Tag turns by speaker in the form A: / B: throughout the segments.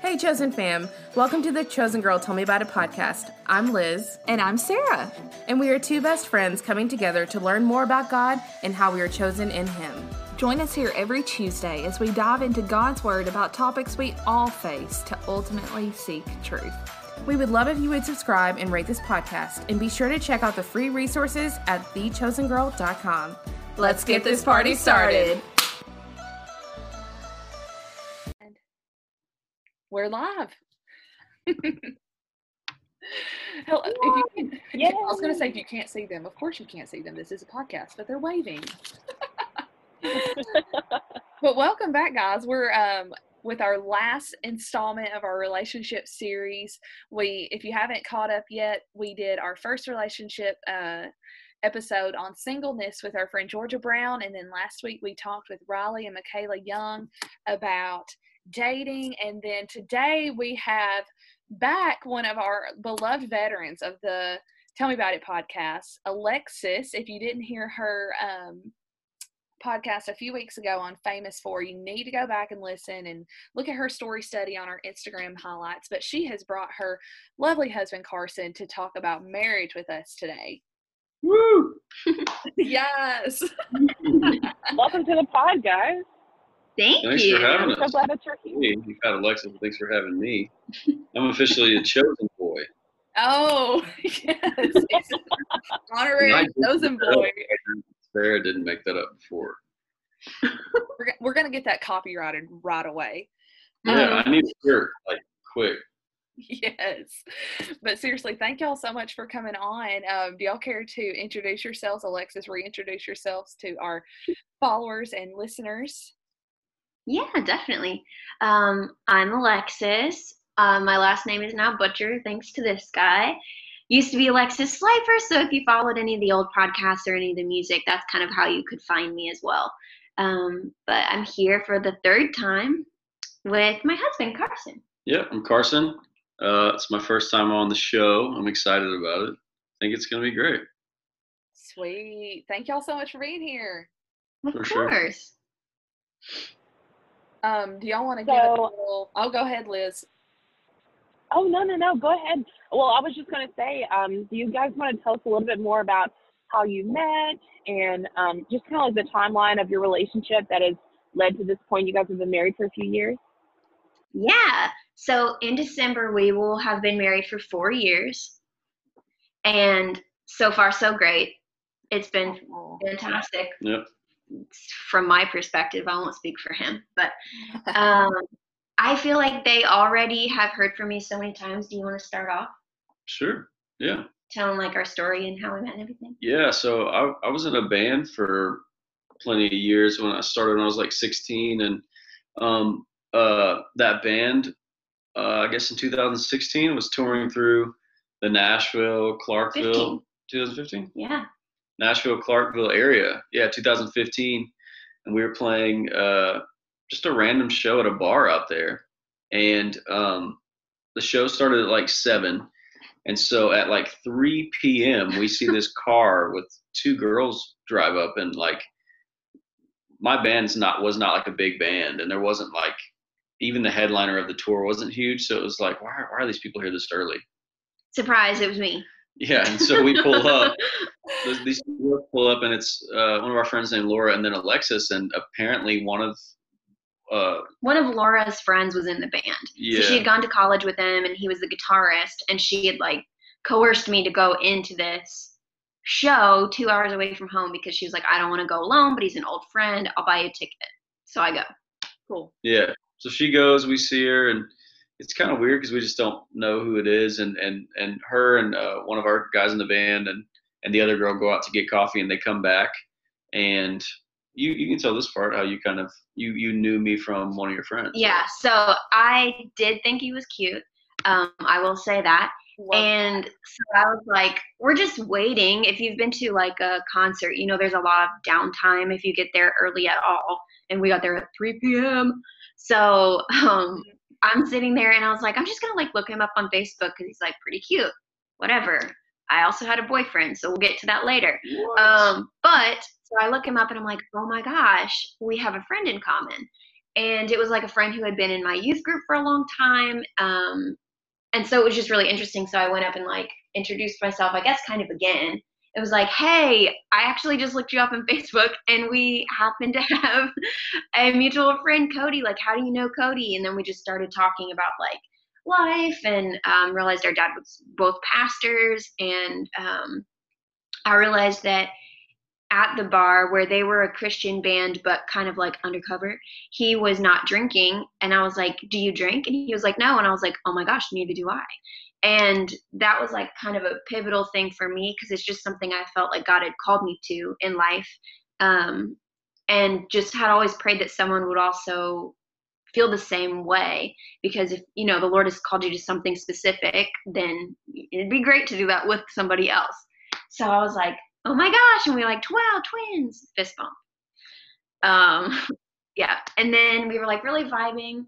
A: Hey, Chosen fam. Welcome to the Chosen Girl Tell Me About It podcast. I'm Liz.
B: And I'm Sarah.
A: And we are two best friends coming together to learn more about God and how we are chosen in Him.
B: Join us here every Tuesday as we dive into God's Word about topics we all face to ultimately seek truth.
A: We would love if you would subscribe and rate this podcast, and be sure to check out the free resources at thechosengirl.com.
B: Let's get this party started.
C: We're live. Hello. You can, yeah. I was going to say, if you can't see them, of course you can't see them. This is a podcast, but they're waving. but welcome back, guys. We're um, with our last installment of our relationship series. We, if you haven't caught up yet, we did our first relationship uh, episode on singleness with our friend Georgia Brown, and then last week we talked with Riley and Michaela Young about dating. And then today we have back one of our beloved veterans of the Tell Me About It podcast, Alexis. If you didn't hear her um, podcast a few weeks ago on Famous For, you need to go back and listen and look at her story study on our Instagram highlights. But she has brought her lovely husband, Carson, to talk about marriage with us today.
D: Woo!
C: yes.
D: Welcome to the pod, guys.
E: Thank
D: thanks
E: you.
D: for having
E: us. I'm
D: so glad that you're here. You've had Alexa. Thanks for having me. I'm officially a chosen boy.
C: Oh, yes. Honorary chosen boy.
D: Sarah didn't make that up before.
C: we're, we're going to get that copyrighted right away.
D: Yeah, um, I need a shirt, like, quick.
C: Yes. But seriously, thank y'all so much for coming on. Um, do y'all care to introduce yourselves? Alexis, reintroduce yourselves to our followers and listeners.
E: Yeah, definitely. Um, I'm Alexis. Uh, my last name is now Butcher, thanks to this guy. Used to be Alexis Slifer, so if you followed any of the old podcasts or any of the music, that's kind of how you could find me as well. Um, but I'm here for the third time with my husband, Carson.
D: Yeah, I'm Carson. Uh, it's my first time on the show. I'm excited about it. I think it's going to be great.
C: Sweet. Thank y'all so much for being here.
E: Of for course.
C: Sure. Um, do y'all want to so, give a little? I'll oh, go ahead, Liz.
F: Oh no no no! Go ahead. Well, I was just going to say, um, do you guys want to tell us a little bit more about how you met and um, just kind of like the timeline of your relationship that has led to this point? You guys have been married for a few years.
E: Yeah. So in December we will have been married for four years, and so far so great. It's been fantastic.
D: Yep
E: from my perspective, I won't speak for him, but um, I feel like they already have heard from me so many times. Do you want to start off?
D: Sure. Yeah.
E: Telling like our story and how we met and everything.
D: Yeah. So I, I was in a band for plenty of years when I started when I was like 16, and um, uh, that band, uh, I guess in 2016, was touring through the Nashville, Clarkville, 15. 2015.
E: Yeah.
D: Nashville, Clarkville area. Yeah, 2015, and we were playing uh, just a random show at a bar out there, and um, the show started at like seven, and so at like 3 p.m. we see this car with two girls drive up, and like my band's not was not like a big band, and there wasn't like even the headliner of the tour wasn't huge, so it was like why, why are these people here this early?
E: Surprise! It was me.
D: Yeah, and so we pull up. These pull up, and it's uh, one of our friends named Laura, and then Alexis, and apparently one of uh,
E: one of Laura's friends was in the band.
D: Yeah.
E: So she had gone to college with him, and he was the guitarist, and she had like coerced me to go into this show two hours away from home because she was like, I don't want to go alone, but he's an old friend. I'll buy you a ticket. So I go.
C: Cool.
D: Yeah. So she goes, we see her, and it's kind of weird because we just don't know who it is, and and and her and uh, one of our guys in the band and and the other girl go out to get coffee, and they come back, and you you can tell this part how you kind of you you knew me from one of your friends.
E: Yeah, so I did think he was cute. Um, I will say that. and so I was like, we're just waiting. If you've been to like a concert, you know, there's a lot of downtime if you get there early at all. And we got there at 3 p.m. So um, I'm sitting there and I was like, I'm just gonna like look him up on Facebook because he's like pretty cute. Whatever. I also had a boyfriend, so we'll get to that later. Um, but so I look him up and I'm like, oh my gosh, we have a friend in common. and it was like a friend who had been in my youth group for a long time. Um, and so it was just really interesting. So I went up and like introduced myself, I guess, kind of again. It was like, hey, I actually just looked you up on Facebook and we happen to have a mutual friend, Cody. Like, how do you know Cody? And then we just started talking about like life and um, realized our dad was both pastors. And um, I realized that at the bar where they were a Christian band but kind of like undercover. He was not drinking and I was like, "Do you drink?" And he was like, "No." And I was like, "Oh my gosh, neither do I." And that was like kind of a pivotal thing for me because it's just something I felt like God had called me to in life. Um, and just had always prayed that someone would also feel the same way because if you know the lord has called you to something specific then it'd be great to do that with somebody else so i was like oh my gosh and we were like wow twins fist bump um yeah and then we were like really vibing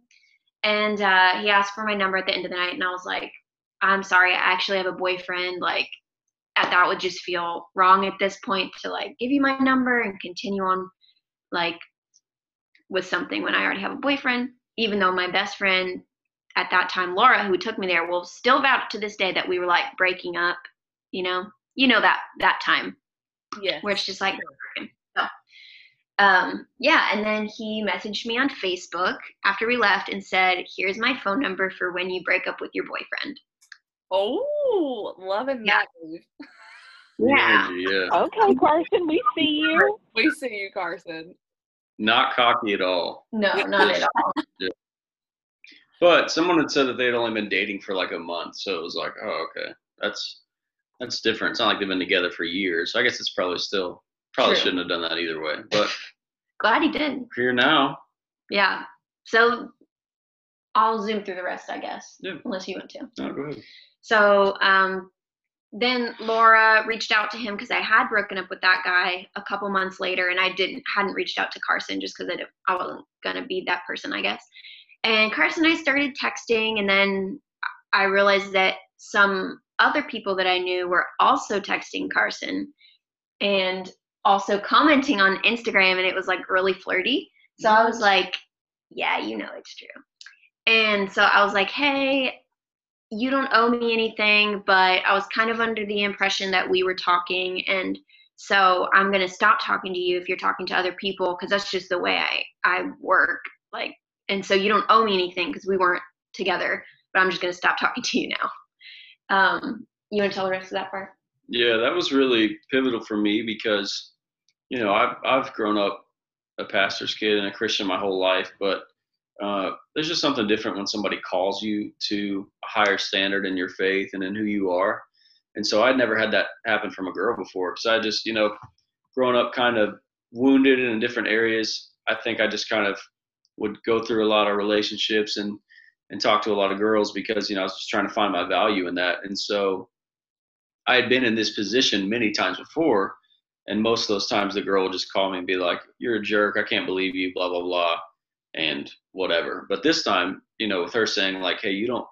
E: and uh he asked for my number at the end of the night and i was like i'm sorry i actually have a boyfriend like that would just feel wrong at this point to like give you my number and continue on like with something when i already have a boyfriend even though my best friend at that time laura who took me there will still vouch to this day that we were like breaking up you know? You know that that time.
G: Yeah.
E: where it's just like so um yeah and then he messaged me on facebook after we left and said here's my phone number for when you break up with your boyfriend
G: Oh, loving
E: Yeah.
G: that move.
E: yeah
D: Energy, yeah.
F: Okay, Carson, we see you.
G: We see you, Carson.
D: Not cocky at all.
E: no not at all
D: But someone had said that they had only been dating for like a month, so it was like, oh, okay, that's that's different. It's not like they've been together for years. So I guess it's probably still probably
E: True.
D: shouldn't have done that either way. But
E: glad he did
D: we're here now.
E: yeah so i'll zoom through the rest i guess
D: Yeah.
E: unless you want to
D: No, go ahead.
E: So um, then Laura reached out to him because I had broken up with that guy a couple months later, and I didn't hadn't reached out to Carson just because I, I wasn't gonna be that person, I guess. And Carson and I started texting, and then I realized that some other people that I knew were also texting Carson and also commenting on Instagram, and it was like really flirty. So I was like, "Yeah, you know it's true." And so I was like, "Hey, you don't owe me anything, but I was kind of under the impression that we were talking and so I'm going to stop talking to you if you're talking to other people cuz that's just the way I I work like and so you don't owe me anything cuz we weren't together, but I'm just going to stop talking to you now. Um you want to tell the rest of that part?
D: Yeah, that was really pivotal for me because, you know, I've I've grown up a pastor's kid and a Christian my whole life, but uh, there's just something different when somebody calls you to a higher standard in your faith and in who you are. And so I'd never had that happen from a girl before because I just, you know, growing up kind of wounded in different areas. I think I just kind of would go through a lot of relationships and and talk to a lot of girls because you know I was just trying to find my value in that. And so I had been in this position many times before, and most of those times the girl would just call me and be like, "You're a jerk. I can't believe you." Blah blah blah, and whatever. But this time, you know, with her saying like, "Hey, you don't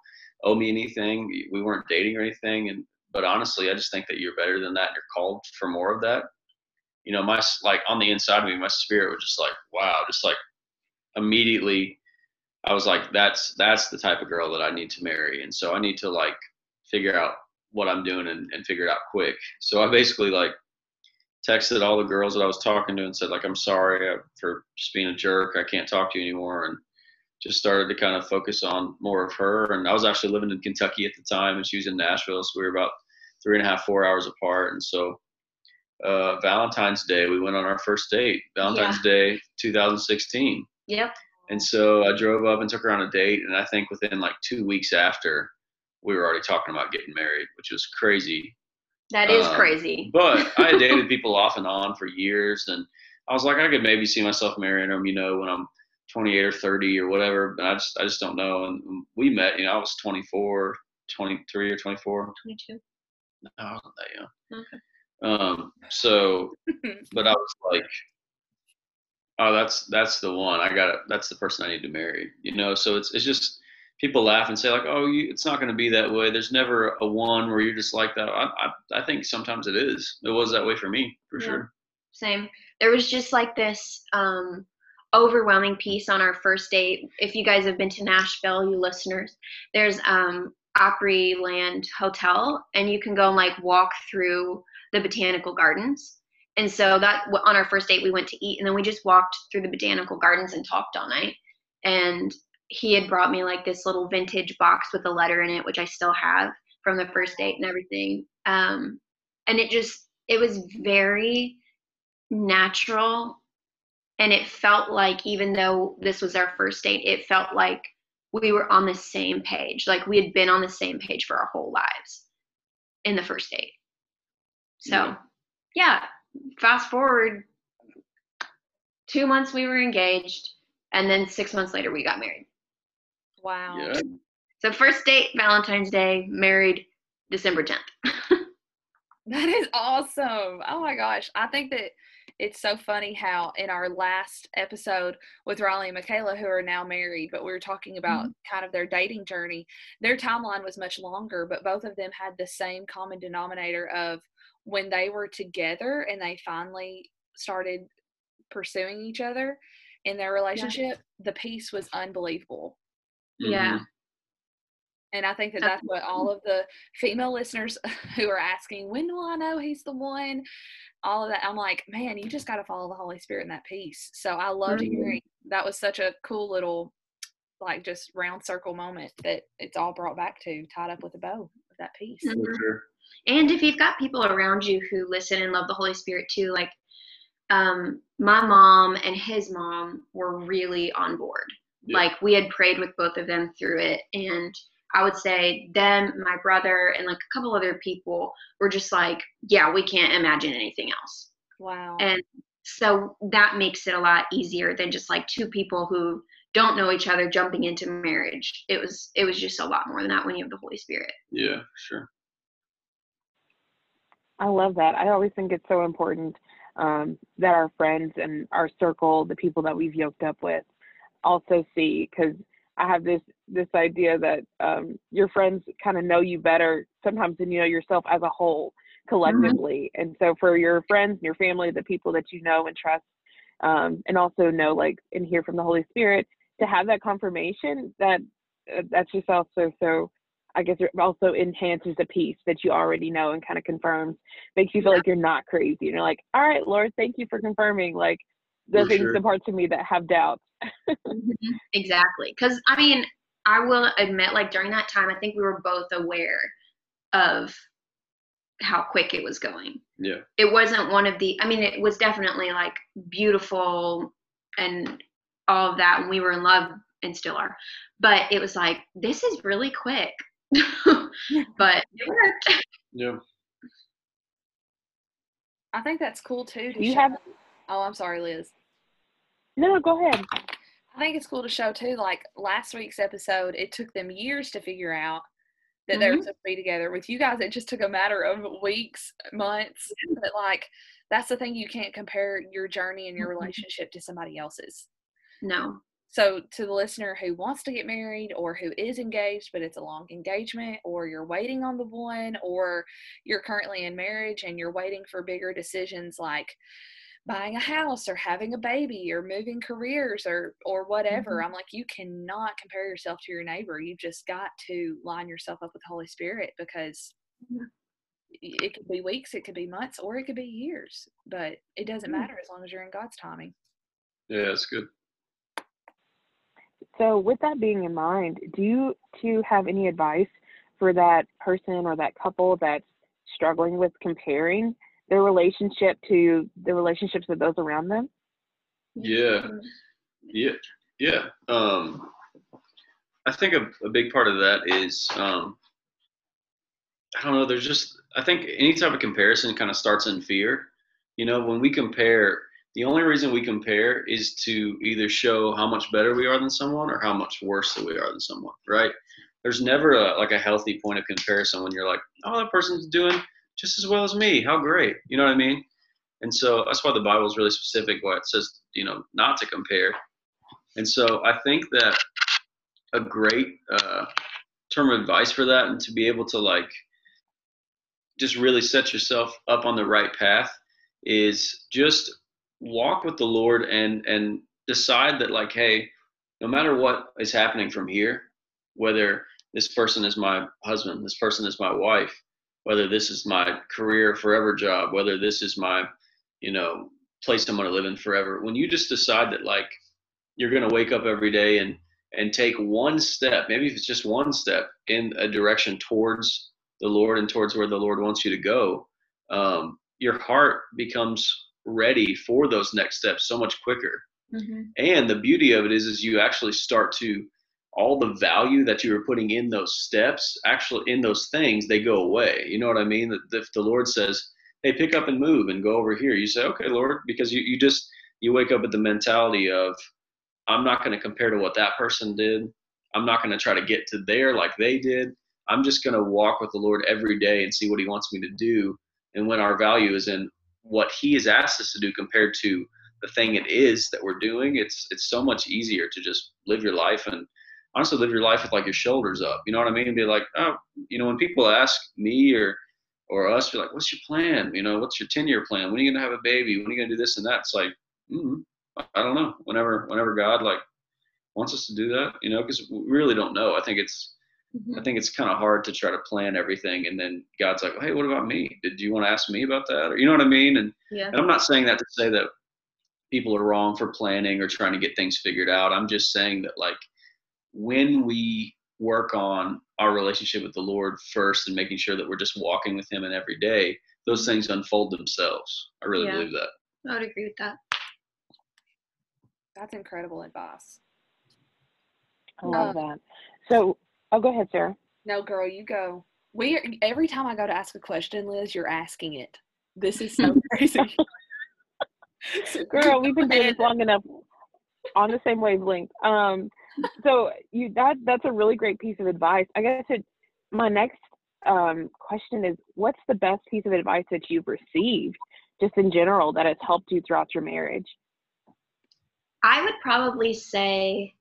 D: owe me anything. We weren't dating or anything," and but honestly, I just think that you're better than that. You're called for more of that. You know, my like on the inside of me, my spirit was just like, wow, just like immediately I was like, that's that's the type of girl that I need to marry, and so I need to like figure out what I'm doing and, and figure it out quick. So I basically like texted all the girls that I was talking to and said like, I'm sorry uh, for just being a jerk. I can't talk to you anymore, and just started to kind of focus on more of her. And I was actually living in Kentucky at the time, and she was in Nashville, so we were about three and a half, four hours apart. And so uh, Valentine's Day, we went on our first date. Valentine's Day, 2016.
E: Yep.
D: And so I drove up and took her on a date, and I think within like two weeks after, we were already talking about getting married, which was crazy.
E: That is
D: Um,
E: crazy.
D: But I had dated people off and on for years, and I was like, I could maybe see myself marrying them, you know, when I'm 28 or 30 or whatever. But I just, I just don't know. And we met, you know, I was 24, 23 or 24.
E: 22.
D: No, I wasn't that young.
E: Okay.
D: Um, so, but I was like, oh, that's that's the one. I got to That's the person I need to marry. You know. So it's it's just people laugh and say like, oh, you, it's not going to be that way. There's never a one where you're just like that. I, I I think sometimes it is. It was that way for me for
E: Yeah.
D: sure.
E: Same. There was just like this um overwhelming piece on our first date. If you guys have been to Nashville, you listeners, there's um Opryland Hotel, and you can go and like walk through the botanical gardens. And so that on our first date, we went to eat, and then we just walked through the botanical gardens and talked all night. And he had brought me like this little vintage box with a letter in it, which I still have from the first date and everything. Um, and it just it was very natural. And it felt like even though this was our first date it felt like we were on the same page. Like we had been on the same page for our whole lives in the first date. So yeah, yeah fast forward two months we were engaged and then six months later we got married
C: wow
D: Yeah.
E: so first date valentine's day married december 10th
C: That is awesome. Oh my gosh. I think that it's so funny how in our last episode with Riley and Michaela, who are now married, but we were talking about mm-hmm. kind of their dating journey, their timeline was much longer, but both of them had the same common denominator of when they were together and they finally started pursuing each other in their relationship, the peace was unbelievable.
E: Yeah
D: Mhm.
C: And I think that that's what all of the female listeners who are asking, when will I know he's the one? All of that. I'm like, man, you just got to follow the Holy Spirit in that piece. So I loved
E: Mhm.
C: hearing that was such a cool little, like, just round circle moment that it's all brought back to, tied up with a bow of that peace.
E: Mhm.
D: Sure.
E: and if you've got people around you who listen and love the holy spirit too like um my mom and his mom were really on board
D: Yeah.
E: like we had prayed with both of them through it and i would say them my brother and like a couple other people were just like yeah we can't imagine anything else
C: Wow.
E: and so that makes it a lot easier than just like two people who don't know each other jumping into marriage it was it was just a lot more than that when you have the holy spirit
D: Yeah, sure.
F: I love that. I always think it's so important um, that our friends and our circle, the people that we've yoked up with, also see. Because I have this this idea that um, your friends kind of know you better sometimes than you know yourself as a whole collectively. And so for your friends and your family, the people that you know and trust, um, and also know like and hear from the Holy Spirit, to have that confirmation that uh, that's just also so I guess it also enhances the peace that you already know and kind of confirms, makes you feel like you're not crazy. And you're like, all right, Lord, thank you for confirming like the
D: For
F: things,
D: sure.
F: the parts of me that have doubts. Mm-hmm.
E: Exactly. Because, I mean, I will admit, like, during that time, I think we were both aware of how quick it was going.
D: Yeah.
E: It wasn't one of the, I mean, it was definitely like beautiful and all of that. And we were in love and still are. But it was like, this is really quick. but it worked.
D: Yeah.
C: I think that's cool too. To
F: you
C: show-
F: have
C: Oh, I'm sorry, Liz.
F: No, go ahead.
C: I think it's cool to show too. Like last week's episode, it took them years to figure out that they were
E: Mhm.
C: supposed to be together. With you guys, it just took a matter of weeks, months. But like, that's the thing you can't compare your journey and your
E: Mhm.
C: relationship to somebody else's.
E: No.
C: So, to the listener who wants to get married or who is engaged, but it's a long engagement, or you're waiting on the one, or you're currently in marriage and you're waiting for bigger decisions like buying a house or having a baby or moving careers or or whatever. I'm like, you cannot compare yourself to your neighbor. You've just got to line yourself up with the Holy Spirit because
E: Yeah.
C: y- it could be weeks, it could be months, or it could be years. But it doesn't
E: Mm.
C: matter as long as you're in God's timing.
D: Yeah, that's good.
F: So, with that being in mind, do you two have any advice for that person or that couple that's struggling with comparing their relationship to the relationships of those around them?
D: Yeah. Yeah. Yeah. Um, I think a, a big part of that is, um, I don't know, there's just, I think any type of comparison kind of starts in fear. You know, when we compare, the only reason we compare is to either show how much better we are than someone or how much worse that we are than someone, right? There's never a, like a healthy point of comparison when you're like, oh, that person's doing just as well as me. How great. You know what I mean? And so that's why the Bible is really specific, why it says, you know, not to compare. And so I think that a great uh, term of advice for that and to be able to like just really set yourself up on the right path is just walk with the Lord and and decide that like, hey, no matter what is happening from here, whether this person is my husband, this person is my wife, whether this is my career forever job, whether this is my, you know, place I'm going to live in forever. When you just decide that like you're going to wake up every day and and take one step, maybe if it's just one step in a direction towards the Lord and towards where the Lord wants you to go, um, your heart becomes ready for those next steps so much quicker. Mm-hmm. And the beauty of it is, is you actually start to all the value that you were putting in those steps, actually in those things, they go away. You know what I mean? That if the Lord says, "Hey, pick up and move and go over here," you say, "Okay, Lord," because you you just you wake up with the mentality of, "I'm not going to compare to what that person did. I'm not going to try to get to there like they did. I'm just going to walk with the Lord every day and see what He wants me to do." And when our value is in what He has asked us to do compared to the thing it is that we're doing, it's it's so much easier to just live your life and honestly live your life with like your shoulders up. You know what I mean? Be like, oh, you know, when people ask me or or us, you're like, what's your plan? You know, what's your ten year plan? When are you gonna have a baby? When are you gonna do this and that? It's like, mm, I don't know. Whenever whenever God like wants us to do that, you know, because we really don't know. I think it's mm-hmm. I think it's kind of hard to try to plan everything, and then God's like, hey, what about me? Did you want to ask me about that? Or you know what I mean? And, yeah. and I'm not saying that to say that people are wrong for planning or trying to get things figured out. I'm just saying that like when we work on our relationship with the Lord first and making sure that we're just walking with Him in every day, those things unfold themselves. I really yeah. believe that.
E: I would agree with that.
G: That's incredible advice.
F: I love um, that. So, oh, go ahead, Sarah.
G: No, girl, you go. We are, every time I go to ask a question, Liz, you're asking it. This is so crazy.
F: so, Girl, we've been doing this long enough on the same wavelength. Um, so you that that's a really great piece of advice. I guess it, my next um, question is, what's the best piece of advice that you've received, just in general, that has helped you throughout your marriage?
E: I would probably say,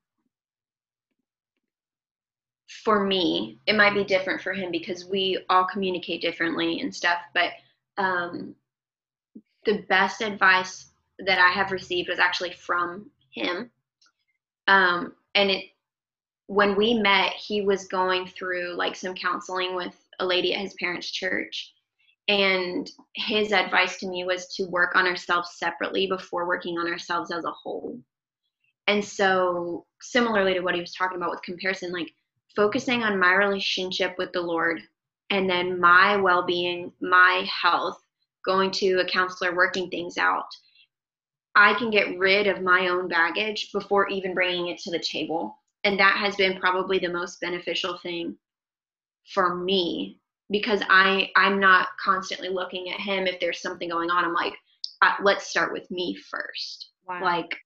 E: for me, it might be different for him because we all communicate differently and stuff. But um, the best advice that I have received was actually from him. Um, and it when we met he was going through like some counseling with a lady at his parents church. And his advice to me was to work on ourselves separately before working on ourselves as a whole. And so similarly to what he was talking about with comparison like focusing on my relationship with the lord and then my well-being my health going to a counselor working things out I can get rid of my own baggage before even bringing it to the table. And that has been probably the most beneficial thing for me because I I'm not constantly looking at him if there's something going on. I'm like, uh, let's start with me first. Wow. Like,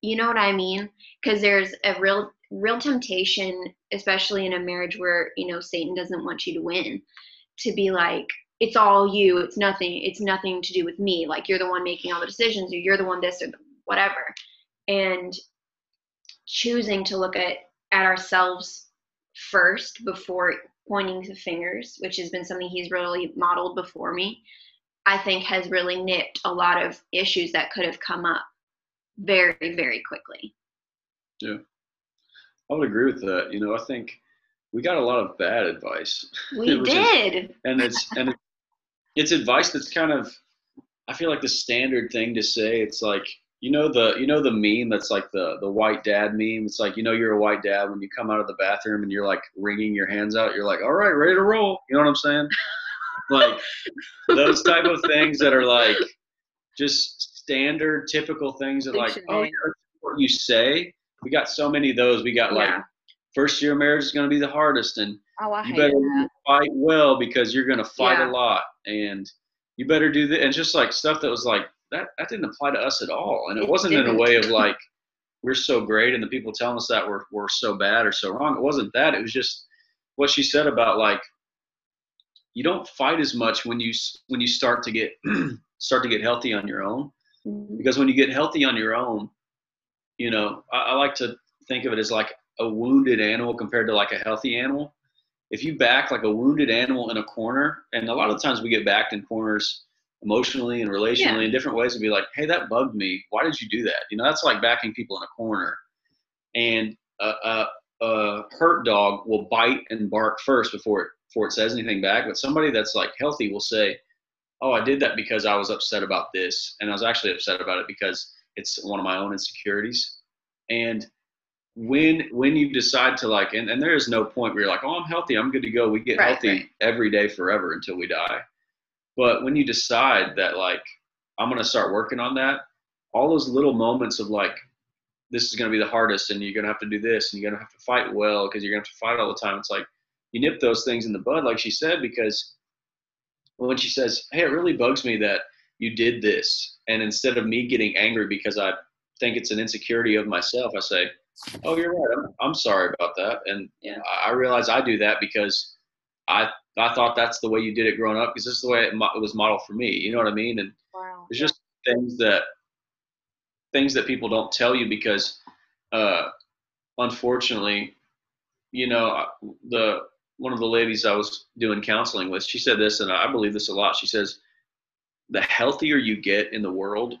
E: you know what I mean? Because there's a real real temptation, especially in a marriage where you know Satan doesn't want you to win, to be like, it's all you it's nothing it's nothing to do with me. Like you're the one making all the decisions or you're the one this or whatever. And choosing to look at at ourselves first before pointing the fingers which has been something he's really modeled before me i think has really nipped a lot of issues that could have come up very very quickly.
D: Yeah. I would agree with that. You know i think we got a lot of bad advice.
E: We did.
D: and it's and it's it's advice that's kind of I feel like the standard thing to say. It's like you know the you know the meme that's like the the white dad meme. It's like you know you're a white dad when you come out of the bathroom and you're like wringing your hands out. You're like, all right, ready to roll. You know what I'm saying? like those type of things that are like just standard, typical things that like oh yeah, what you say. We got so many of those. We got yeah. like first year marriage is going to be the hardest, and
G: oh,
D: you better that. fight well because you're going to fight yeah. a lot and you better do that. And just like stuff that was like that, that didn't apply to us at all. And it, it wasn't didn't. in a way of like, we're so great and the people telling us that we're, we're so bad or so wrong. It wasn't that. It was just what she said about like, you don't fight as much when you, when you start to get, start to get healthy on your own. Mm-hmm. Because when you get healthy on your own, you know, I, I like to think of it as like a wounded animal compared to like a healthy animal if you back like a wounded animal in a corner, and a lot of times we get backed in corners emotionally and relationally yeah. in different ways and be like, hey, that bugged me. Why did you do that? You know, that's like backing people in a corner. And a, a, a hurt dog will bite and bark first before it before it says anything back. But somebody that's like healthy will say, "Oh, I did that because I was upset about this, and I was actually upset about it because it's one of my own insecurities." And when when you decide to like, and, and there is no point where you're like, "Oh, I'm healthy, I'm good to go." We get right, healthy right. every day forever until we die. But when you decide that like I'm going to start working on that, all those little moments of like this is going to be the hardest and you're going to have to do this and you're going to have to fight well because you're going to have to fight all the time. It's like you nip those things in the bud, like she said, because when she says, Hey, it really bugs me that you did this. And instead of me getting angry because I think it's an insecurity of myself, I say, Oh, you're right. I'm, I'm sorry about that. And yeah. I realize I do that because I I thought that's the way you did it growing up because this is the way it, mo- it was modeled for me. You know what I mean? And wow. it's just things that things that people don't tell you because uh, unfortunately, you know, the one of the ladies I was doing counseling with, she said this, and I believe this a lot. She says, the healthier you get in the world,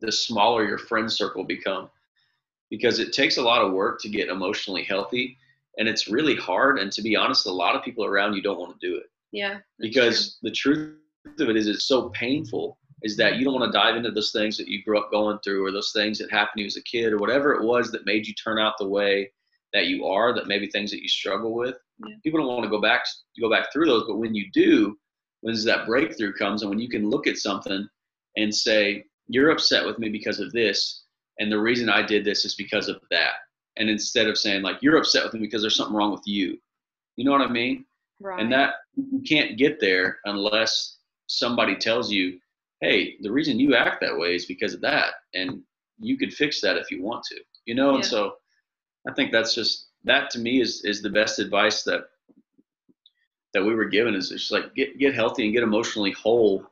D: the smaller your friend circle become because it takes a lot of work to get emotionally healthy and it's really hard and to be honest a lot of people around you don't want to do it
E: yeah
D: because true. the truth of it is it's so painful is that you don't want to dive into those things that you grew up going through or those things that happened to you as a kid or whatever it was that made you turn out the way that you are that maybe things that you struggle with yeah. people don't want to go back go back through those but when you do when that breakthrough comes and when you can look at something and say you're upset with me because of this and the reason i did this is because of that. And instead of saying like you're upset with me because there's something wrong with you. You know what i mean? Right. and that you can't get there unless somebody tells you hey the reason you act that way is because of that and you could fix that if you want to. You know? Yeah. and so i think that's just that to me is is the best advice that that we were given is just like get get healthy and get emotionally whole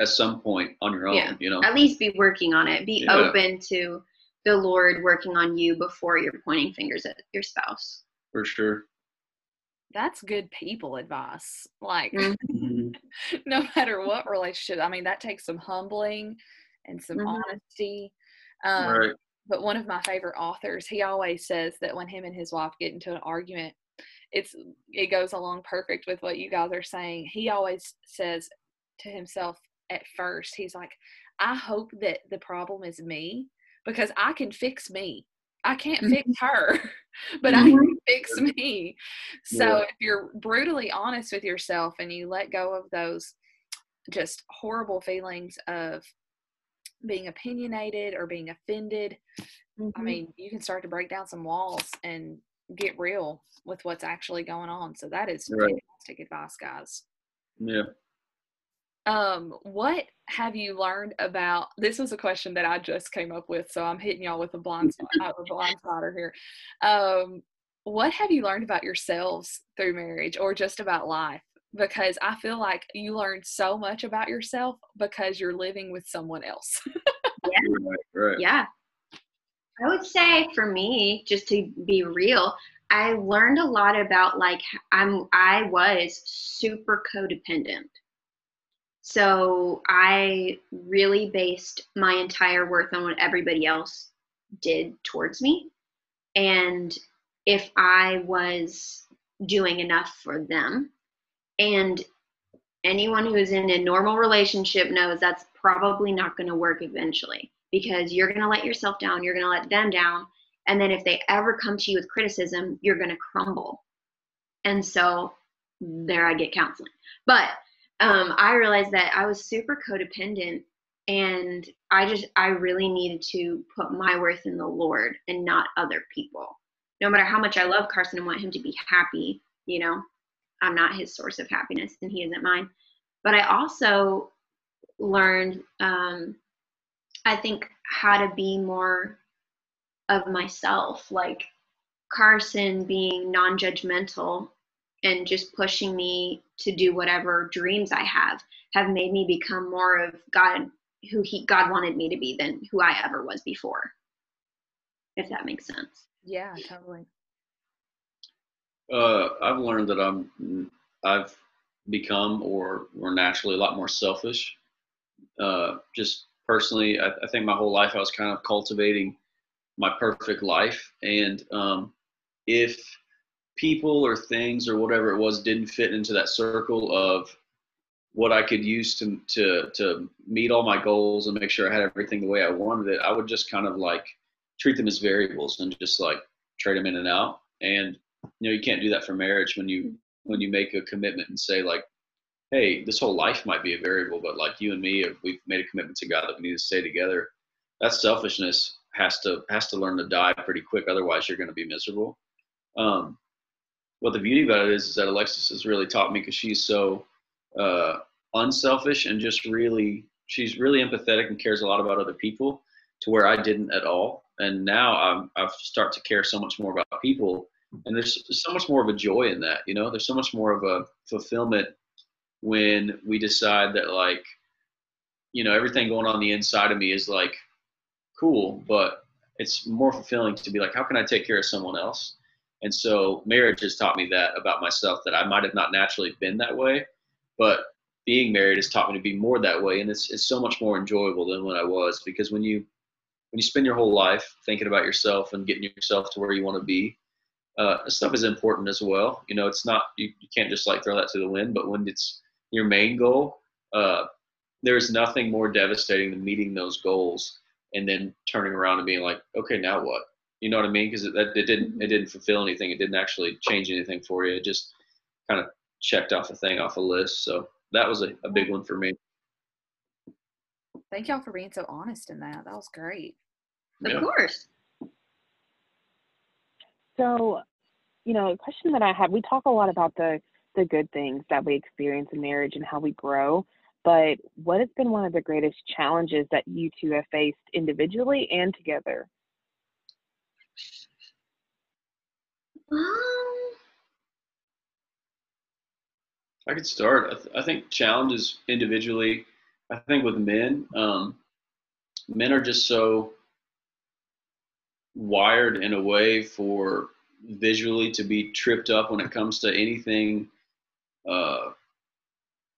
D: at some point on your own yeah. you know
E: at least be working on it be yeah. open to the lord working on you before you're pointing fingers at your spouse
D: for sure
C: that's good people advice. Like, mm-hmm. no matter what relationship, I mean, that takes some humbling and some mm-hmm. honesty. Um, right. But one of my favorite authors, he always says that when him and his wife get into an argument, it's it goes along perfect with what you guys are saying. He always says to himself at first, he's like, I hope that the problem is me because I can fix me. I can't fix her, but I can mm-hmm. fix me. So yeah. if you're brutally honest with yourself and you let go of those just horrible feelings of being opinionated or being offended, mm-hmm. I mean, you can start to break down some walls and get real with what's actually going on. So that is right. fantastic advice, guys.
D: Yeah
C: um what have you learned about this was a question that i just came up with so i'm hitting y'all with a blind uh, a blind spotter here. Um what have you learned about yourselves through marriage or just about life? Because i feel like you learned so much about yourself because you're living with someone else.
E: Yeah. Right, right. yeah. I would say for me just to be real i learned a lot about like i'm i was super codependent so I really based my entire worth on what everybody else did towards me. And if I was doing enough for them. And anyone who is in a normal relationship knows that's probably not going to work eventually because you're going to let yourself down, you're going to let them down. And then if they ever come to you with criticism, you're going to crumble. And so there I get counseling. But um, I realized that I was super codependent and I just, I really needed to put my worth in the Lord and not other people. No matter how much I love Carson and want him to be happy, you know, I'm not his source of happiness and he isn't mine. But I also learned, um, I think, how to be more of myself. Like Carson being non judgmental and just pushing me to do whatever dreams I have have made me become more of God who he God wanted me to be than who I ever was before. If that makes sense.
C: Yeah, totally.
D: Uh, I've learned that I'm I've become or were naturally a lot more selfish. Uh, just personally, I, I, think my whole life I was kind of cultivating my perfect life. And um, if people or things or whatever it was didn't fit into that circle of what I could use to to to meet all my goals and make sure I had everything the way I wanted it, I would just kind of like treat them as variables and just like trade them in and out. And you know, you can't do that for marriage when you when you make a commitment and say like, hey, this whole life might be a variable, but like you and me, we've made a commitment to God that we need to stay together. That selfishness has to has to learn to die pretty quick, otherwise you're going to be miserable. Um, what the beauty about it is, is that Alexis has really taught me because she's so uh, unselfish and just really she's really empathetic and cares a lot about other people to where I didn't at all. And now I'm I've start to care so much more about people, and there's so much more of a joy in that. You know, there's so much more of a fulfillment when we decide that like, you know, everything going on the inside of me is like cool, but it's more fulfilling to be like, how can I take care of someone else? And so marriage has taught me that about myself that I might have not naturally been that way, but being married has taught me to be more that way. And it's, it's so much more enjoyable than when I was because when you, when you spend your whole life thinking about yourself and getting yourself to where you want to be, uh, stuff is important as well. You know, it's not, you, you can't just like throw that to the wind, but when it's your main goal, uh, there's nothing more devastating than meeting those goals and then turning around and being like, okay, now what? You know what I mean? Because it, it didn't it didn't fulfill anything. It didn't actually change anything for you. It just kind of checked off a thing off a list. So that was a, a big one for me.
C: Thank y'all for being so honest in that. That was great.
E: Of course.
F: So, you know, a question that I have, we talk a lot about the the good things that we experience in marriage and how we grow. But what has been one of the greatest challenges that you two have faced individually and together?
D: Um, I could start. I, th- I, think challenges individually. I think with men, um, men are just so wired in a way for visually to be tripped up when it comes to anything uh,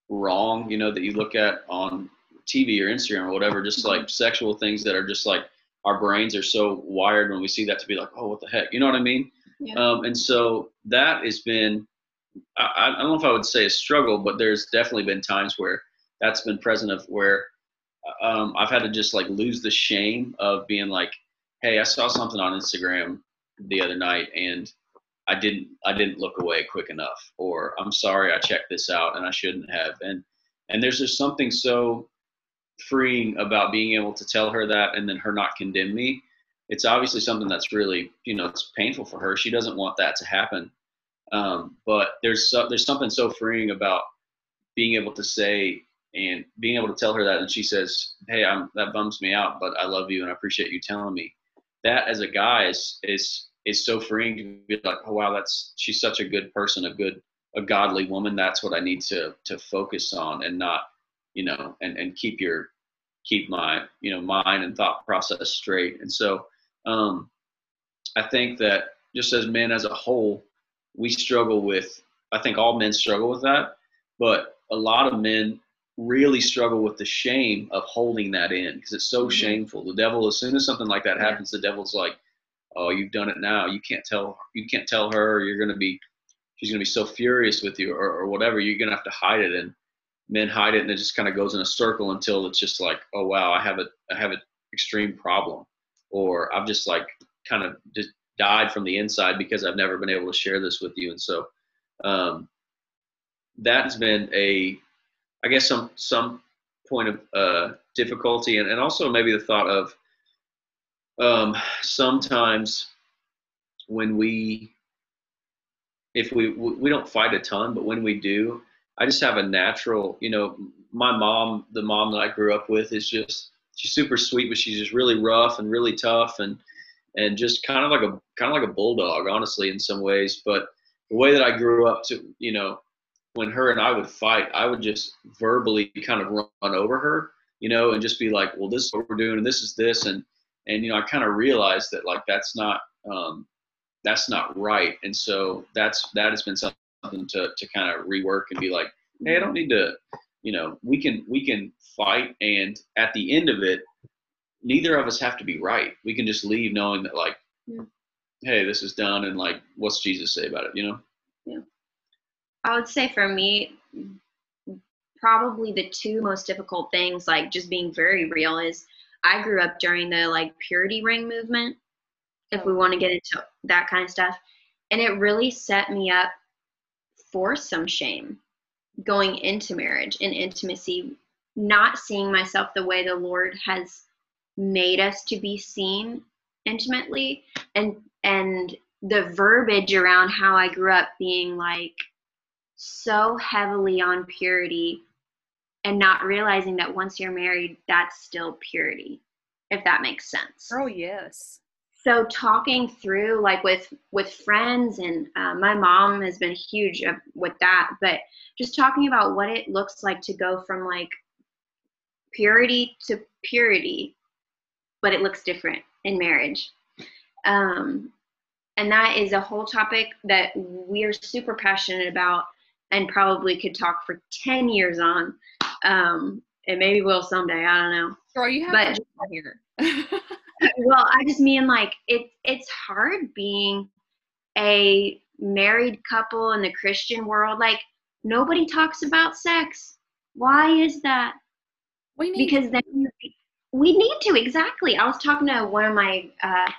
D: wrong, you know, that you look at on TV or Instagram or whatever, just like sexual things that are just like our brains are so wired when we see that to be like, oh, what the heck, you know what I mean? Yeah. Um, and so that has been, I, I don't know if I would say a struggle, but there's definitely been times where that's been present of where um, I've had to just like lose the shame of being like, hey, I saw something on Instagram the other night and I didn't I didn't look away quick enough, or I'm sorry I checked this out and I shouldn't have. And and there's just something so freeing about being able to tell her that and then her not condemn me. It's obviously something that's really you know it's painful for her. She doesn't want that to happen. Um, but there's so, there's something so freeing about being able to say and being able to tell her that and she says hey i'm that bums me out but i love you and i appreciate you telling me that as a guy is is is so freeing to be like, oh wow, that's she's such a good person, a good, a godly woman. That's what I need to to focus on and not, you know, and and keep your keep my you know mind and thought process straight. And so, um, I think that just as men as a whole, we struggle with. I think all men struggle with that, but a lot of men really struggle with the shame of holding that in because it's so mm-hmm. shameful. The devil, as soon as something like that happens, the devil's like, oh you've done it now you can't tell you can't tell her you're going to be she's going to be so furious with you or, or whatever you're going to have to hide it and men hide it and it just kind of goes in a circle until it's just like oh wow i have a i have an extreme problem or i've just like kind of just died from the inside because i've never been able to share this with you. And so um, that's been a i guess some some point of uh, difficulty and, and also maybe the thought of um, sometimes when we if we we don't fight a ton but when we do i just have a natural you know my mom the mom that i grew up with is just she's super sweet but she's just really rough and really tough and and just kind of like a kind of like a bulldog honestly in some ways. But the way that i grew up to you know when her and i would fight i would just verbally kind of run over her you know and just be like well this is what we're doing and this is this and and you know i kind of realized that like that's not um, that's not right. And so that's that has been something to, to kind of rework and be like hey, I don't need to, you know, we can we can fight, and at the end of it, neither of us have to be right. We can just leave knowing that like, yeah. hey, this is done, and like, what's Jesus say about it? You know?
E: Yeah. I would say for me, probably the two most difficult things, like just being very real, is I grew up during the like purity ring movement. If we want to get into that kind of stuff, and it really set me up for some shame going into marriage and intimacy, not seeing myself the way the Lord has made us to be seen intimately and and the verbiage around how I grew up being like so heavily on purity and not realizing that once you're married that's still purity if that makes sense.
C: Oh yes
E: so talking through like with with friends and uh, my mom has been huge with that but just talking about what it looks like to go from like purity to purity but it looks different in marriage. Um, and that is a whole topic that we are super passionate about and probably could talk for 10 years on um, and maybe will someday i don't know.
C: Girl you have but, here
E: well, I just mean like it's it's hard being a married couple in the Christian world. Like nobody talks about sex. Why is that? We need because then we need to exactly. I was talking to one of my uh,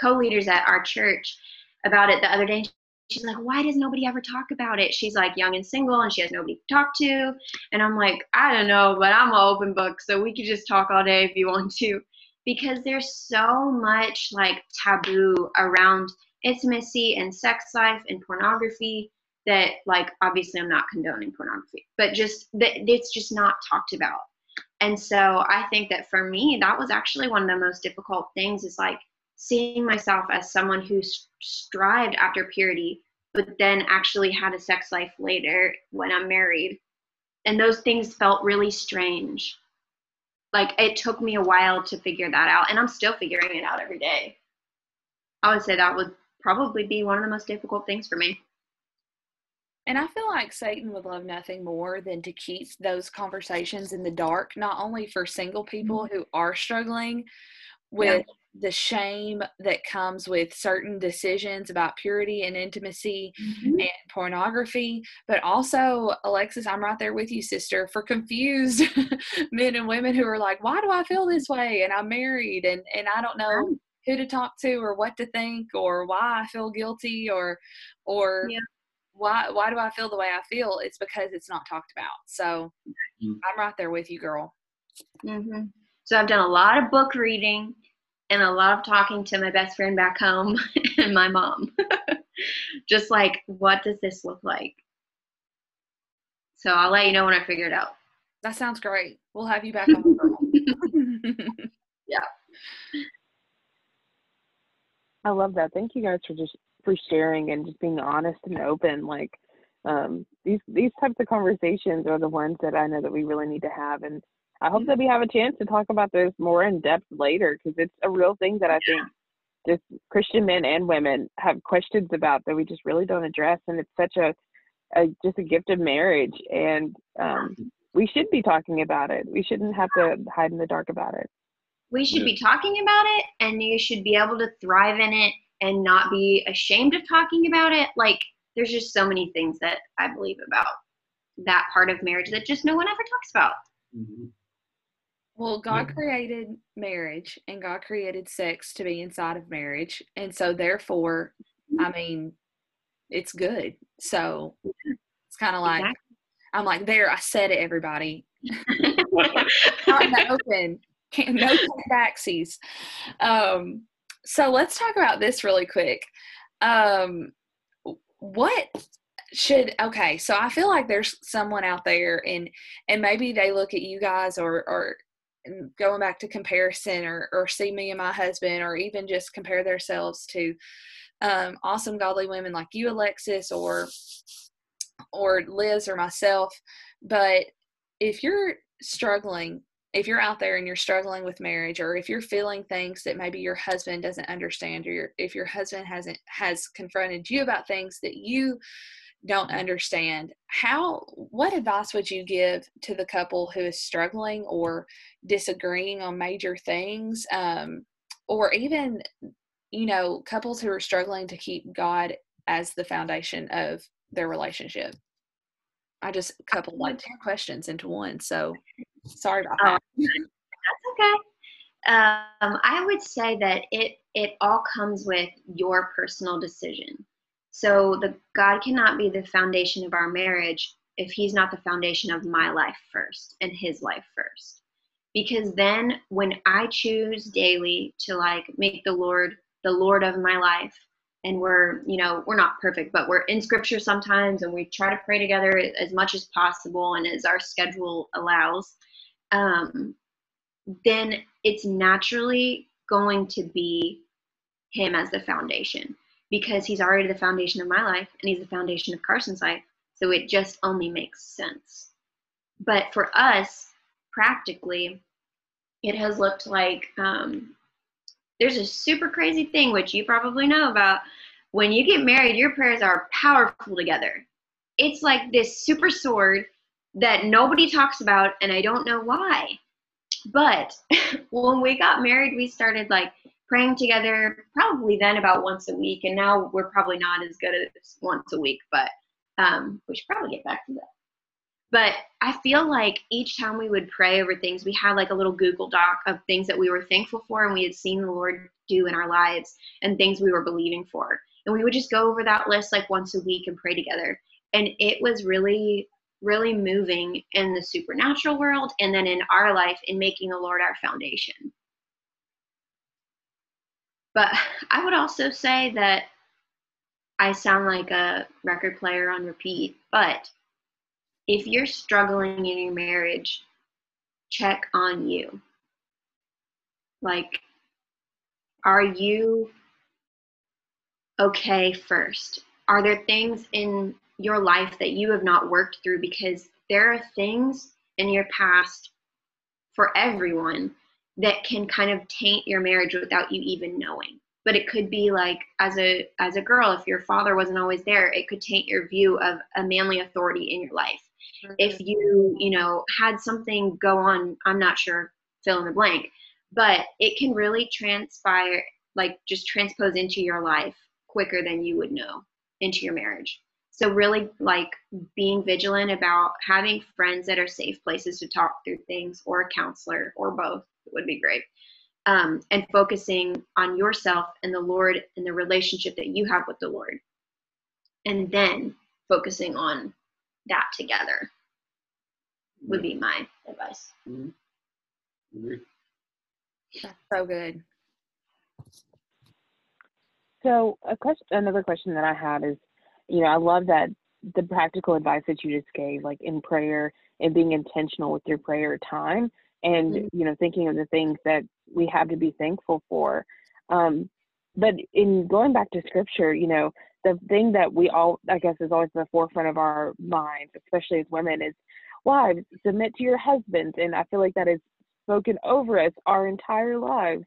E: co-leaders at our church about it the other day. She's like, why does nobody ever talk about it? She's like young and single and she has nobody to talk to. And I'm like, I don't know, but I'm an open book, so we could just talk all day if you want to because there's so much like taboo around intimacy and sex life and pornography that like obviously I'm not condoning pornography, but just that it's just not talked about. And so I think that for me that was actually one of the most difficult things is like seeing myself as someone who strived after purity but then actually had a sex life later when I'm married. And those things felt really strange like it took me a while to figure that out and i'm still figuring it out every day. I would say that would probably be one of the most difficult things for me.
C: And I feel like Satan would love nothing more than to keep those conversations in the dark, not only for single people mm-hmm. who are struggling with yeah the shame that comes with certain decisions about purity and intimacy mm-hmm. and pornography but also alexis i'm right there with you sister for confused men and women who are like why do i feel this way and i'm married and and i don't know who to talk to or what to think or why i feel guilty or or yeah. why why do i feel the way i feel it's because it's not talked about so mm-hmm. i'm right there with you girl
E: mm-hmm. so i've done a lot of book reading and a lot of talking to my best friend back home and my mom. Just like, what does this look like? So I'll let you know when I figure it out.
C: That sounds great. We'll have you back on.
E: yeah.
F: I love that. Thank you guys for just for sharing and just being honest and open. Like um, these these types of conversations are the ones that I know that we really need to have and I hope that we have a chance to talk about this more in depth later because it's a real thing that I think just Christian men and women have questions about that we just really don't address, and it's such a, a just a gift of marriage, and um, we should be talking about it. We shouldn't have to hide in the dark about it.
E: We should be talking about it, and you should be able to thrive in it and not be ashamed of talking about it. Like there's just so many things that I believe about that part of marriage that just no one ever talks about. Mm-hmm.
C: Well, God created marriage and God created sex to be inside of marriage. And so, therefore, I mm-hmm. mean, it's good. So it's kind of like, exactly. I'm like, there, I said it, everybody. Not open. Can't, no taxis. Um, so let's talk about this really quick. Um, what should okay so i feel like there's someone out there and and maybe they look at you guys or or going back to comparison or, or see me and my husband or even just compare themselves to um, awesome godly women like you alexis or or liz or myself. But if you're struggling if you're out there and you're struggling with marriage or if you're feeling things that maybe your husband doesn't understand or your, if your husband hasn't has confronted you about things that you don't understand how what advice would you give to the couple who is struggling or disagreeing on major things um, or even you know couples who are struggling to keep god as the foundation of their relationship. I just coupled like 10 questions into one so sorry about that.
E: that's okay. Um, i would say that it it all comes with your personal decision. So the God cannot be the foundation of our marriage if he's not the foundation of my life first and his life first. Because then when I choose daily to like make the Lord the Lord of my life and we're, you know, we're not perfect, but we're in scripture sometimes and we try to pray together as much as possible and as our schedule allows, um, then it's naturally going to be him as the foundation because he's already the foundation of my life and he's the foundation of Carson's life. So it just only makes sense. But for us, practically, it has looked like um, there's a super crazy thing, which you probably know about. When you get married, your prayers are powerful together. It's like this super sword that nobody talks about, and I don't know why. But when we got married, we started like praying together probably then about once a week and now we're probably not as good as once a week but um, we should probably get back to that but i feel like each time we would pray over things we had like a little google doc of things that we were thankful for and we had seen the lord do in our lives and things we were believing for and we would just go over that list like once a week and pray together and it was really really moving in the supernatural world and then in our life in making the lord our foundation but I would also say that I sound like a record player on repeat. But if you're struggling in your marriage, check on you. Like, are you okay first? Are there things in your life that you have not worked through? Because there are things in your past for everyone that can kind of taint your marriage without you even knowing but it could be like as a as a girl if your father wasn't always there it could taint your view of a manly authority in your life. If you you know had something go on i'm not sure fill in the blank but it can really transpire like just transpose into your life quicker than you would know into your marriage so really like being vigilant about having friends that are safe places to talk through things or a counselor or both would be great. Um, and focusing on yourself and the Lord and the relationship that you have with the Lord. And then focusing on that together would be my advice. Mm-hmm.
C: That's so good.
F: So a question, another question that I had is, you know, I love that the practical advice that you just gave, like in prayer and being intentional with your prayer time and mm-hmm. you know thinking of the things that we have to be thankful for um, but in going back to scripture you know the thing that we all i guess is always in the forefront of our minds especially as women is wives submit to your husbands and i feel like that is spoken over us our entire lives.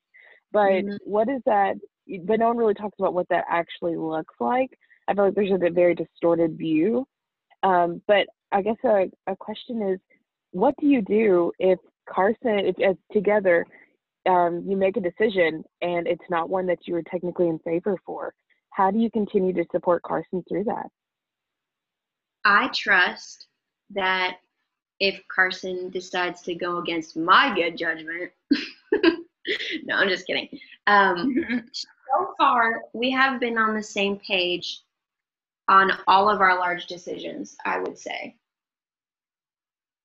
F: But mm-hmm. what is that but no one really talks about what that actually looks like. I feel like there's a very distorted view. Um, but i guess a, a question is what do you do if Carson, if, if together um, you make a decision and it's not one that you are technically in favor for, how do you continue to support Carson through that?
E: I trust that if Carson decides to go against my good judgment, no, I'm just kidding. Um, so far, we have been on the same page on all of our large decisions, I would say.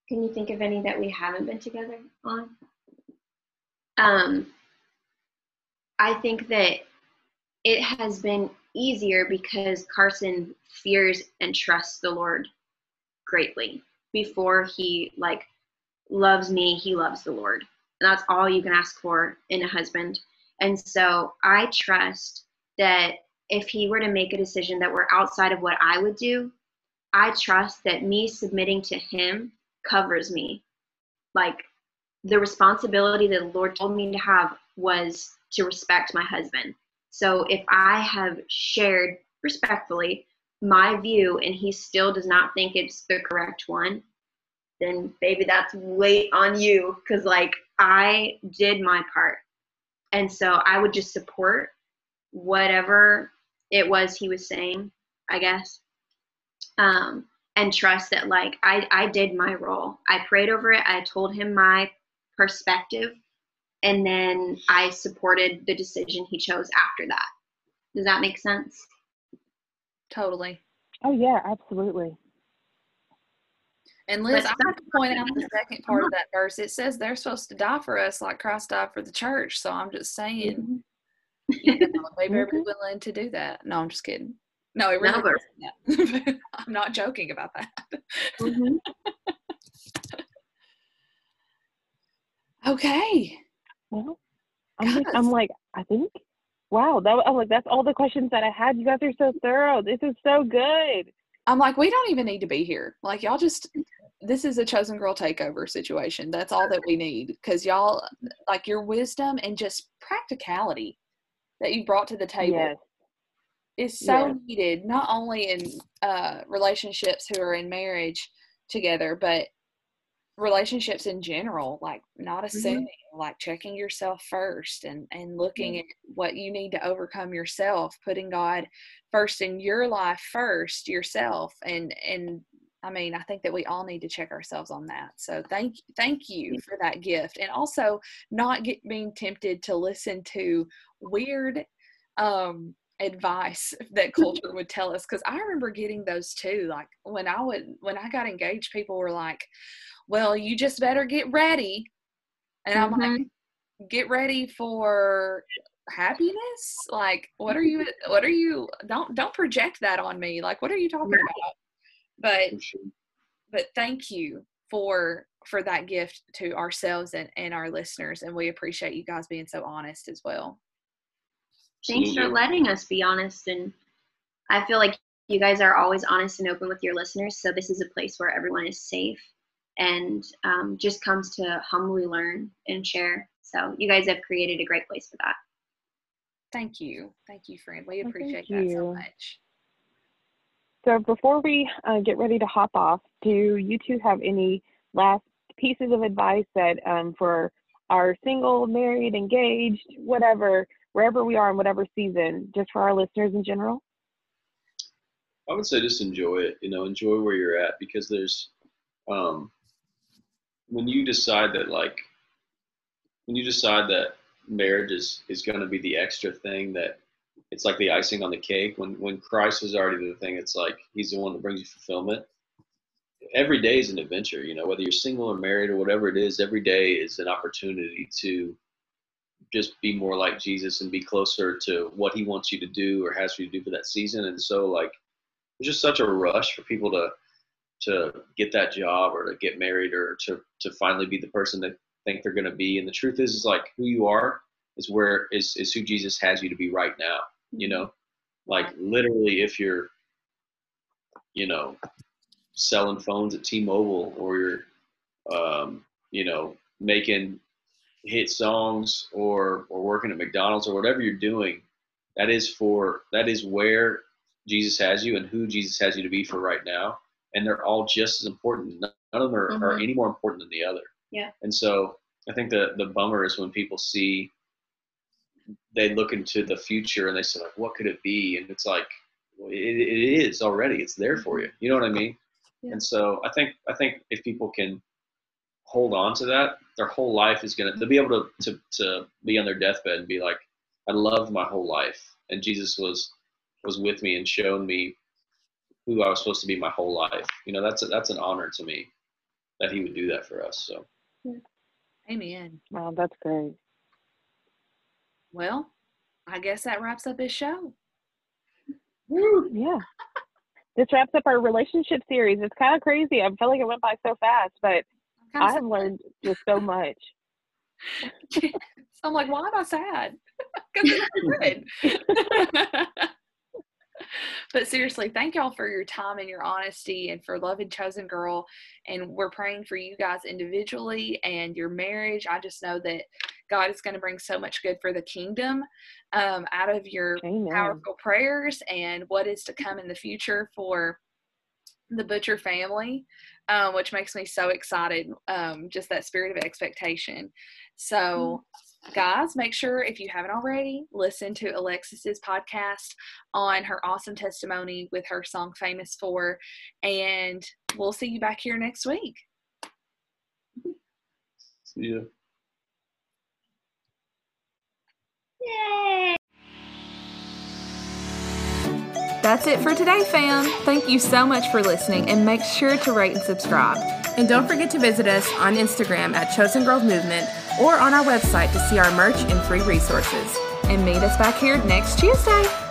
E: Can you think of any that we haven't been together on? Um, I think that it has been easier because Carson fears and trusts the Lord greatly. Before he like loves me, he loves the Lord. And that's all you can ask for in a husband. And so I trust that if he were to make a decision that were outside of what I would do, I trust that me submitting to him covers me. Like the responsibility that the Lord told me to have was to respect my husband. So if I have shared respectfully my view and he still does not think it's the correct one, then baby, that's weight on you because like I did my part. And so I would just support whatever it was he was saying, I guess. Um, and trust that like I, I did my role. I prayed over it. I told him my perspective and then I supported the decision he chose after that. Does that make sense?
C: Totally.
F: Oh yeah, absolutely.
C: And Liz, I have to point out the second part of that verse. It says they're supposed to die for us like Christ died for the church. So I'm just saying, mm-hmm. you know, maybe mm-hmm. willing to do that. No, I'm just kidding. No, it really no, I'm not joking about that. Mm-hmm. okay.
F: I'm, just, I'm like, I think, wow, that I'm like, that's all the questions that I had. You guys are so thorough. This is so good.
C: I'm like, we don't even need to be here. Like, y'all just, this is a chosen girl takeover situation. That's all that we need. Because y'all, like, your wisdom and just practicality that you brought to the table yes. is so yes. needed, not only in uh, relationships who are in marriage together, but relationships in general like not mm-hmm. assuming mm-hmm. like checking yourself first and and looking mm-hmm. at what you need to overcome yourself putting god first in your life first yourself and and I mean, I think that we all need to check ourselves on that. So thank thank you for that gift, and also not get, being tempted to listen to weird um, advice that culture would tell us. Because I remember getting those too. Like when I would when I got engaged, people were like, "Well, you just better get ready," and I'm mm-hmm. like, "Get ready for happiness like what are you what are you don't don't project that on me like what are you talking about but but thank you for for that gift to ourselves and, and our listeners and we appreciate you guys being so honest as well
E: thanks for letting us be honest and i feel like you guys are always honest and open with your listeners so this is a place where everyone is safe and um, just comes to humbly learn and share so you guys have created a great place for that
C: Thank you. Thank you, friend. We appreciate that you. so much.
F: So before we uh, get ready to hop off, do you two have any last pieces of advice that um, for our single, married, engaged, whatever, wherever we are in whatever season, just for our listeners in general?
D: I would say just enjoy it. You know, enjoy where you're at because there's um, when you decide that like when you decide that marriage is is going to be the extra thing that it's like the icing on the cake when when christ is already the thing it's like he's the one that brings you fulfillment every day is an adventure you know whether you're single or married or whatever it is every day is an opportunity to just be more like jesus and be closer to what he wants you to do or has you to do for that season and so like there's just such a rush for people to to get that job or to get married or to to finally be the person that think they're going to be. And the truth is, is like who you are is where is is who Jesus has you to be right now. You know, like literally, if you're, you know, selling phones at T-Mobile or you're, um, you know, making hit songs or or working at McDonald's or whatever you're doing, that is for that is where Jesus has you and who Jesus has you to be for right now. And they're all just as important. None of them are, mm-hmm. are any more important than the other.
E: Yeah.
D: And so I think the the bummer is when people see they look into the future and they say like, what could it be? And it's like, well, it, it is already. It's there for you. You know what I mean? Yeah. And so I think I think if people can hold on to that, their whole life is gonna they'll be able to to to be on their deathbed and be like, I loved my whole life, and Jesus was was with me and showed me who I was supposed to be my whole life. You know, that's a, that's an honor to me that He would do that for us. So.
C: Yeah. Amen.
F: Wow, that's great.
C: Well, I guess that wraps up this show.
F: Woo, yeah. this wraps up our relationship series. It's kind of crazy. I feel like it went by so fast, but I have learned just so much.
C: so I'm like, why am I sad? Because it's good. but seriously, thank y'all for your time and your honesty and for loving Chosen Girl. And we're praying for you guys individually and your marriage. I just know that God is going to bring so much good for the kingdom um, out of your Amen. powerful prayers and what is to come in the future for the Butcher family, um, which makes me so excited. Um, just that spirit of expectation. So, guys, make sure if you haven't already, listen to Alexis's podcast on her awesome testimony with her song Famous For. And we'll see you back here next week.
D: See ya.
E: Yay!
A: That's it for today, fam. Thank you so much for listening and make sure to rate and subscribe. And don't forget to visit us on Instagram at Chosen Girl Movement or on our website to see our merch and free resources. And meet us back here next Tuesday.